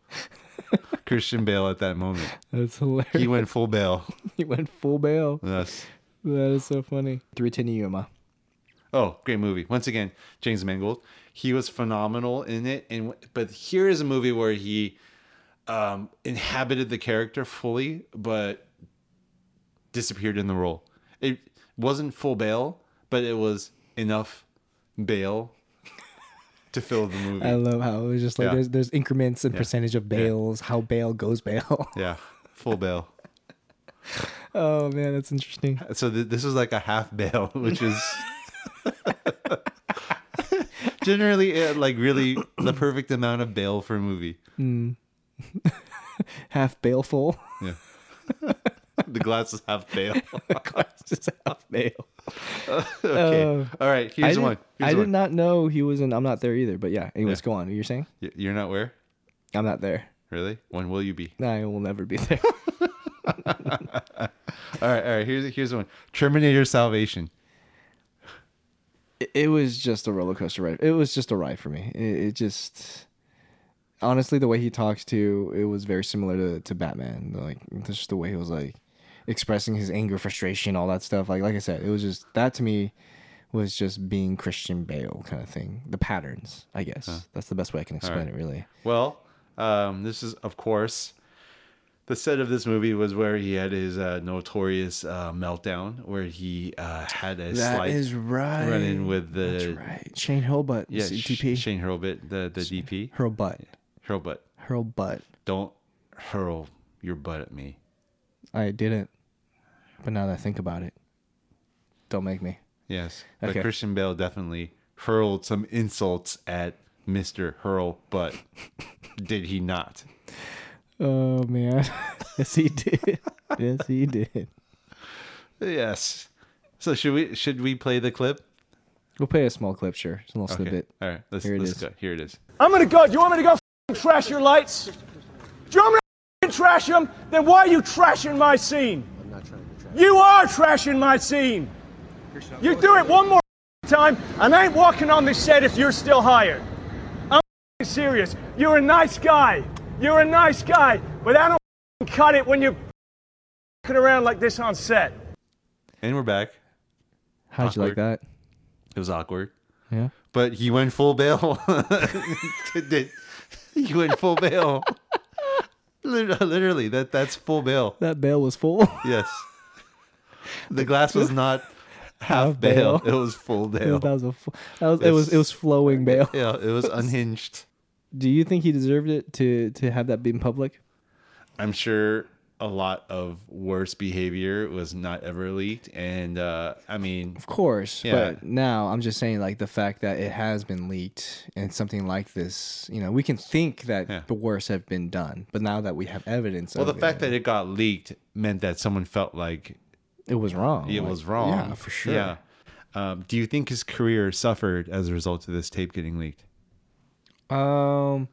[LAUGHS] Christian Bale at that moment. That's hilarious. [LAUGHS] He went full bail. he went full bail. Yes. That is so funny. 310 Yuma. Oh, great movie. Once again, James Mangold. He was phenomenal in it. And but here is a movie where he um, inhabited the character fully, but disappeared in the role. It wasn't full bail, but it was enough bail to fill the [LAUGHS] movie. I love how it was just like Yeah. there's there's increments and Yeah. percentage of Yeah. bails, how bail goes bail. [LAUGHS] yeah, full bail. oh man, that's interesting. So th- this is like a half bail, [LAUGHS] which is generally uh, like really the perfect amount of bail for a movie. Mm. half baleful. Yeah. [LAUGHS] the glass is half bail. [LAUGHS] glass is half bail. [LAUGHS] okay. Uh, All right. I Here's did- one. Here's I one. did not know he was in I'm Not There either, but yeah. Anyways, Yeah. go on. You're saying? You're not where? I'm not there. Really? When will you be? No, I will never be there. all right. All right. Here's here's one. Terminator Salvation. it, it was just a roller coaster ride. It was just a ride for me. It, it just honestly the way he talks to it was very similar to, to Batman. Like just the way he was like expressing his anger, frustration, all that stuff. Like like I said, it was just that to me was just being Christian Bale kind of thing. The patterns, I guess. That's the best way I can explain right. it really. Well, um, this is of course the set of this movie was where he had his uh, notorious uh, meltdown, where he uh, had a That slight is right. run-in with the That's right. Shane Hurlbut, yeah CTP. Sh- Shane Hurlbut, the the DP. Hurlbut. Hurlbut. Hurlbut. Don't hurl your butt at me. I didn't. But now that I think about it, don't make me. Yes, Okay. but Christian Bale definitely hurled some insults at Mister Hurl, Butt. did he not? Oh man. [LAUGHS] yes he did. yes he did. Yes. So should we should we play the clip? We'll play a small clip, sure. Just a little Okay. snippet. All right. Let's Here it let's is. go. Here it is. I'm gonna go. Do you want me to go f***ing trash your lights? Do you want me to trash them? Then why are you trashing my scene? I'm not trying to trash. You are trashing my scene. You do it one more time, and I ain't walking on this set if you're still hired. I'm serious. You're a nice guy. You're a nice guy, but I don't cut it when you're around like this on set. And we're back. How'd you like that? It was awkward. Yeah. But he went full bail. [LAUGHS] [LAUGHS] Did- he went full bail. Literally, that that's full bail. That bail was full. Yes. [LAUGHS] The glass was not half, Half bail. bail. It was full [LAUGHS] bail. that was a. fu- That was. It was. It was flowing uh, bail. Yeah, it was unhinged. Do you think he deserved it to to have that be in public? I'm sure a lot of worse behavior was not ever leaked, and uh, I mean, Of course, Yeah. but now I'm just saying, like the fact that it has been leaked and something like this, you know, we can think that the worst have been done, but now that we have evidence, well, the fact that it got leaked meant that someone felt like it was wrong. It Like, was wrong. yeah, for sure. Yeah. Um, do you think his career suffered as a result of this tape getting leaked? Um,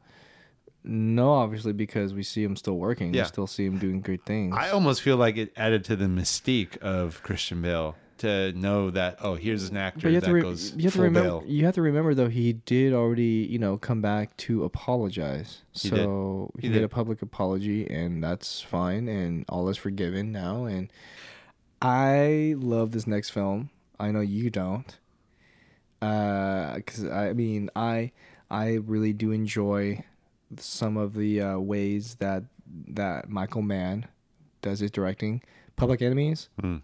no, obviously because we see him still working. Yeah. We still see him doing great things. I almost feel like it added to the mystique of Christian Bale to know that oh, here's an actor But you have that to re- goes you have to full remember Bale. you have to remember though he did already you know come back to apologize. He did. so He he, did. did. a public apology and that's fine and all is forgiven now and I love this next film. I know you don't. Uh cuz I mean I I really do enjoy some of the uh, ways that that Michael Mann does his directing. Public Enemies. Hmm.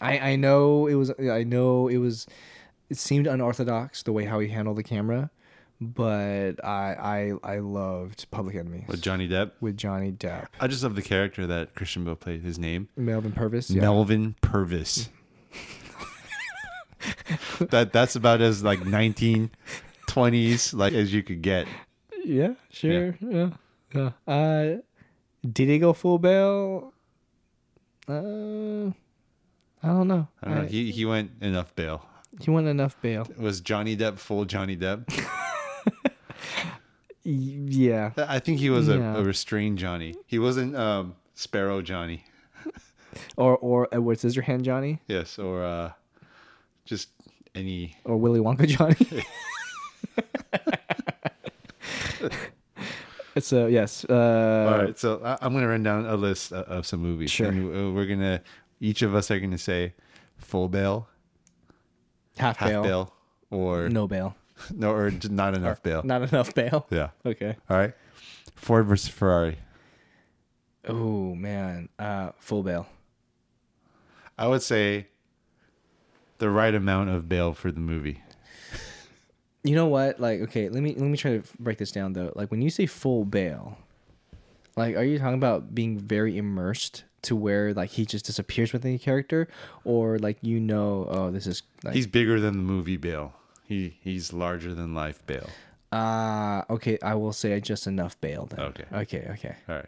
I I know it was I know it was it seemed unorthodox the way how he handled the camera, but I I I loved Public Enemies with Johnny Depp. with Johnny Depp. I just love the character that Christian Bale played. His name Melvin Purvis. Yeah. Melvin Purvis. [LAUGHS] that that's about as like 1920s like as you could get. Yeah, sure. Yeah. Yeah. Uh did he go full bail? Uh I don't know. I don't know. I- He he went enough bail. he went enough bail. Was Johnny Depp full Johnny Depp? [LAUGHS] Yeah. I think he was a, a restrained Johnny. He wasn't um, Sparrow Johnny. [LAUGHS] Or or Edward Scissorhand Johnny Yes, or uh, just any. or Willy Wonka Johnny. [LAUGHS] [LAUGHS] it's a yes. Uh, All right, so I, I'm gonna run down a list of, of some movies. Sure. And uh, we're gonna each of us are gonna say full bail, half, half bail, bail, or no bail, [LAUGHS] no, or not enough bail. not enough bail. [LAUGHS] Yeah. Okay. All right. Ford versus Ferrari. Oh man, uh, full bail. I would say the right amount of bail for the movie. You know what? Like, okay, let me let me try to break this down though. Like, when you say full bail, like, are you talking about being very immersed to where like he just disappears within the character, or like you know, oh, this is like, He's bigger than the movie bail. He he's larger than life bail. ah, okay. I will say just enough bail then. Okay. Okay. Okay. All right.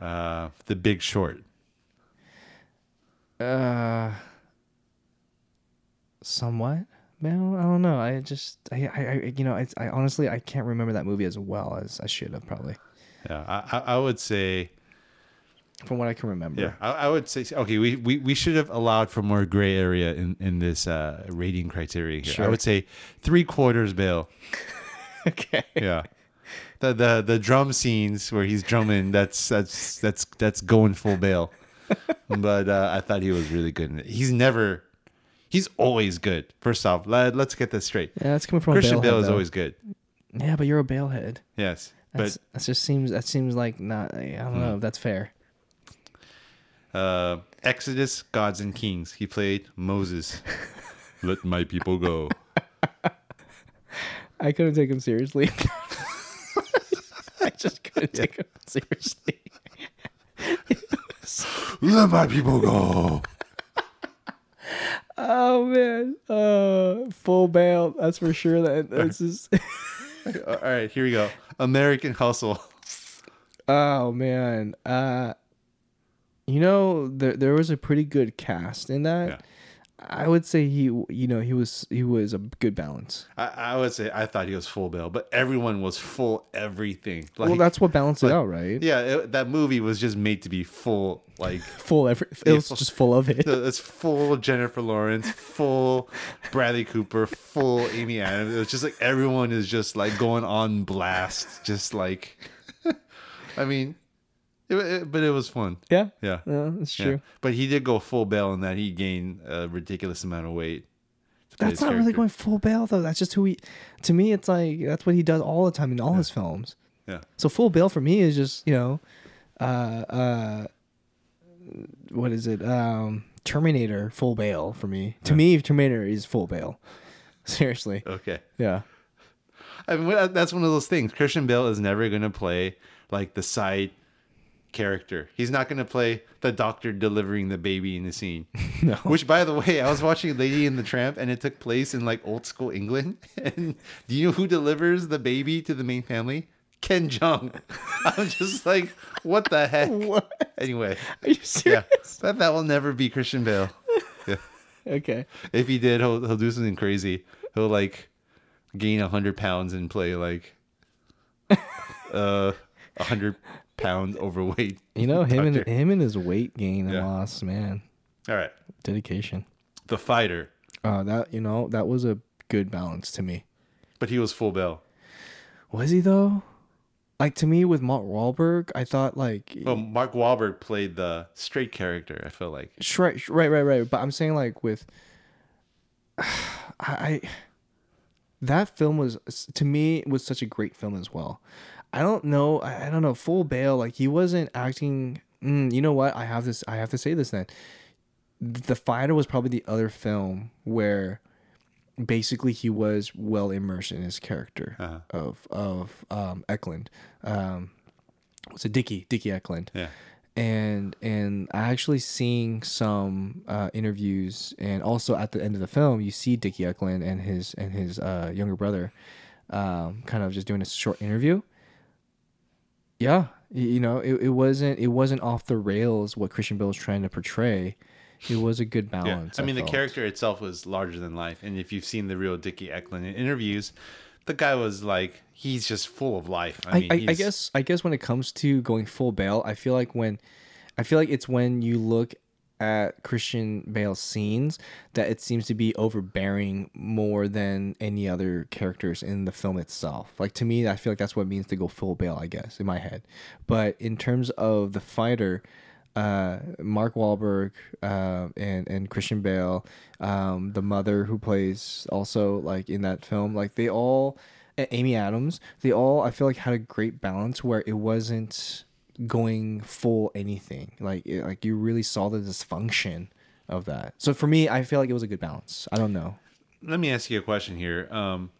Uh, the Big Short. Uh, somewhat. Well, I don't know. I just, I, I, I you know, I, I honestly, I can't remember that movie as well as I should have probably, Yeah, I, I, would say. from what I can remember. Yeah, I, I would say okay. We, we we should have allowed for more gray area in in this uh, rating criteria here. I would say three quarters bail. [LAUGHS] okay. Yeah. The, the the drum scenes where he's drumming that's that's that's that's going full bail, [LAUGHS] but uh, I thought he was really good in it. He's never, he's always good. First off, let, let's get this straight. Yeah, that's coming from Christian Bale head, is though. always good. Yeah, but you're a bailhead. Yes, That's, but that just seems that seems like not. I don't know if that's fair. uh, Exodus, Gods and Kings. He played Moses. [LAUGHS] Let my people go. I couldn't take him seriously. [LAUGHS] I just couldn't take him seriously. [LAUGHS] Let my people go. Oh man, uh, full bail. That's for sure. That [LAUGHS] this is. [LAUGHS] All right, here we go. American Hustle. Oh man, uh, you know there there was a pretty good cast in that. I would say he, you know, he was he was a good balance. I, I would say I thought he was full Bale, but everyone was full everything. Like, well, that's what balanced it out, right? Yeah, it, that movie was just made to be full, like [LAUGHS] Full every. It was just full of it. [LAUGHS] It's full Jennifer Lawrence, full Bradley Cooper, full Amy Adams. It was just like everyone is just like going on blast, just like. [LAUGHS] I mean, it, it- but it was fun. Yeah. yeah, Yeah, that's true. But he did go full bail in that he gained a ridiculous amount of weight. That's not really going full bail though. That's just who he. To me, it's like that's what he does all the time in all his films. Yeah. So full bail for me is just you know, uh, uh, what is it? Um, Terminator full bail for me. To me, Terminator is full bail. [LAUGHS] Seriously. Okay. Yeah. I mean, that's one of those things. Christian Bale is never going to play like the side character. He's not going to play the doctor delivering the baby in the scene. [LAUGHS] No. Which, by the way, I was watching Lady in the Tramp, and it took place in like old school England. [LAUGHS] And do you know who delivers the baby to the main family? Ken Jeong. [LAUGHS] I'm just like, what the heck? What? Anyway, Are you serious? yeah, that that will never be Christian Bale. Yeah. Okay. If he did, he'll he'll do something crazy. He'll like gain a hundred pounds and play like uh a hundred pound [LAUGHS] overweight. You know him and him and his weight gain and Yeah. loss, man. All right, Dedication. the fighter, Uh, that you know that was a good balance to me. but he was full bell. Was he though? Like to me with Mark Wahlberg, I thought like Well, Mark Wahlberg played the straight character. I feel like right, right, right, right. But I'm saying like with, [SIGHS] I, I, that film was to me was such a great film as well. I don't know, I, I don't know. Full bail, like he wasn't acting. Mm, you know what? I have this. I have to say this then. The fighter was probably the other film where basically he was well immersed in his character Uh-huh. of of um, Eklund. Um, what's it, Dickie Dickie Eklund? Yeah. And and I actually seeing some uh, interviews, and also at the end of the film, you see Dickie Eklund and his and his uh, younger brother, um, kind of just doing a short interview. Yeah, you know, it, it wasn't it wasn't off the rails what Christian Bale was trying to portray. It was a good yeah. balance. I mean, the character itself was larger than life, and if you've seen the real Dickie Eklund in interviews, the guy was like he's just full of life. I I, mean, I, I he's- guess I guess when it comes to going full Bale, I feel like when I feel like it's when you look at Christian Bale's scenes that it seems to be overbearing more than any other characters in the film itself. Like to me, I feel like that's what it means to go full Bale, I guess, in my head. But in terms of the fighter, uh, Mark Wahlberg uh, and and Christian Bale, um, the mother who plays also like in that film, like they all, Amy Adams, they all I feel like had a great balance where it wasn't going full anything. Like it, like you really saw the dysfunction of that. So for me, I feel like it was a good balance. I don't know. let me ask you a question here. Um,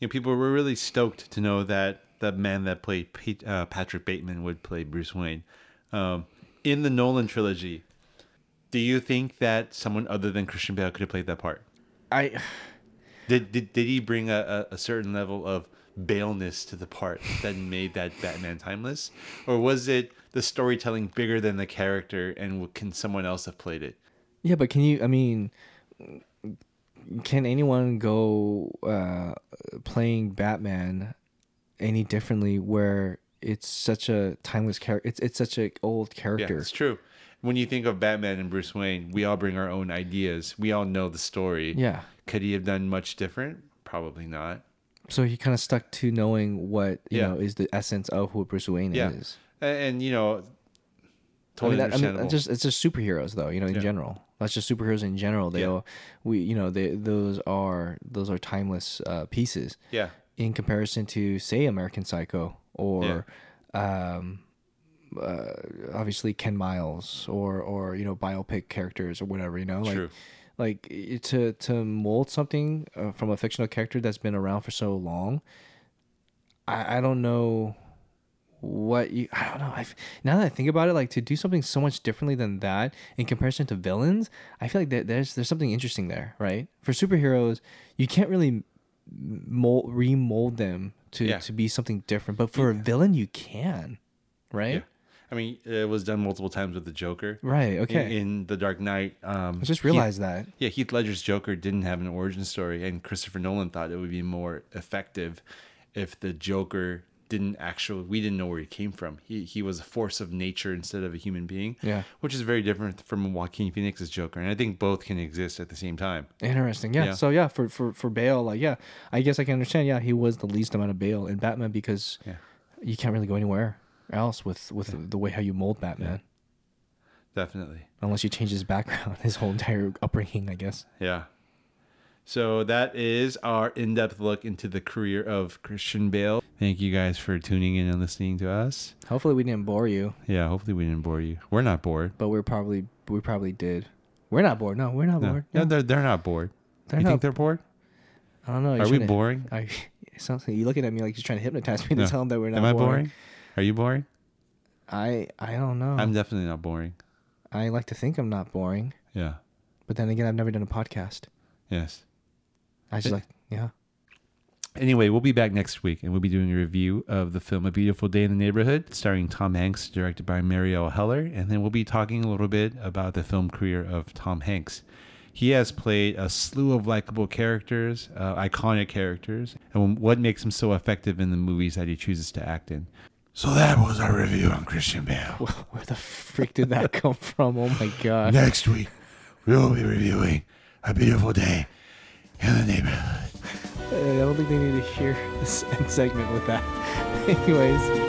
you know, people were really stoked to know that the man that played Pete, uh, Patrick Bateman would play Bruce Wayne. Um, in the Nolan trilogy, do you think that someone other than Christian Bale could have played that part? I Did did, did he bring a, a, a certain level of baleness to the part that made that Batman timeless, or was it the storytelling bigger than the character, and can someone else have played it? Yeah, but can you? I mean, can anyone go uh, playing Batman any differently where it's such a timeless character? It's it's such a old character. Yeah, character. it's true. When you think of Batman and Bruce Wayne, we all bring our own ideas. We all know the story. Yeah. Could he have done much different? Probably not. So he kind of stuck to knowing what you Yeah. know is the essence of who Bruce Wayne Yeah. is. A- And, you know, I totally mean, that, I mean, just it's just superheroes though. You know, in Yeah. general, that's just superheroes in general. They all we you know they those are those are timeless uh, pieces. Yeah. In comparison to say American Psycho or um, uh, obviously Ken Miles or or you know biopic characters or whatever. You know, like True. Like to to mold something uh, from a fictional character that's been around for so long. I I don't know what you I don't know. I now that I think about it, like to do something so much differently than that in comparison to villains, I feel like there, there's there's something interesting there, right? For superheroes, you can't really mold remold them to Yeah. to be something different, but for a villain, you can, right? Yeah. I mean, it was done multiple times with the Joker. Right, okay. In, in The Dark Knight, um, I just Heath- realized that. Yeah, Heath Ledger's Joker didn't have an origin story, and Christopher Nolan thought it would be more effective if the Joker didn't actually. We didn't know where he came from. He he was a force of nature instead of a human being. Yeah. which is very different from Joaquin Phoenix's Joker, and I think both can exist at the same time. Interesting. Yeah. Yeah. So yeah, for for for Bale, like yeah, I guess I can understand. Yeah, he was the least amount of Bale in Batman because Yeah. you can't really go anywhere else with with the way how you mold Batman, Definitely. unless you change his background, [LAUGHS] his whole entire upbringing. I guess. Yeah. So that is our in-depth look into the career of Christian Bale. Thank you guys for tuning in and listening to us. Hopefully, we didn't bore you, Yeah, hopefully we didn't bore you. We're not bored. but we're probably we probably did. We're not bored. No, we're not No, bored. no, No. they're they're not bored. They're you not- think they're bored? I don't know. Are you're we to- boring? [LAUGHS] It sounds like you looking at me like you're trying to hypnotize me to tell them that we're not. Am I boring. Are you boring? I I don't know. I'm definitely not boring. I like to think I'm not boring, Yeah. but then again, I've never done a podcast. Yes. I just like yeah. Anyway, we'll be back next week and we'll be doing a review of the film A Beautiful Day in the Neighborhood, starring Tom Hanks, directed by Marielle Heller. And then we'll be talking a little bit about the film career of Tom Hanks. He has played a slew of likable characters, uh, iconic characters, and what makes him so effective in the movies that he chooses to act in. So that was our review on Christian Bale. [LAUGHS] Where the freak did that [LAUGHS] come from? Oh my god. Next week, we'll be reviewing A Beautiful Day in the Neighborhood. I don't think they need to hear [LAUGHS] this end segment with that. Anyways.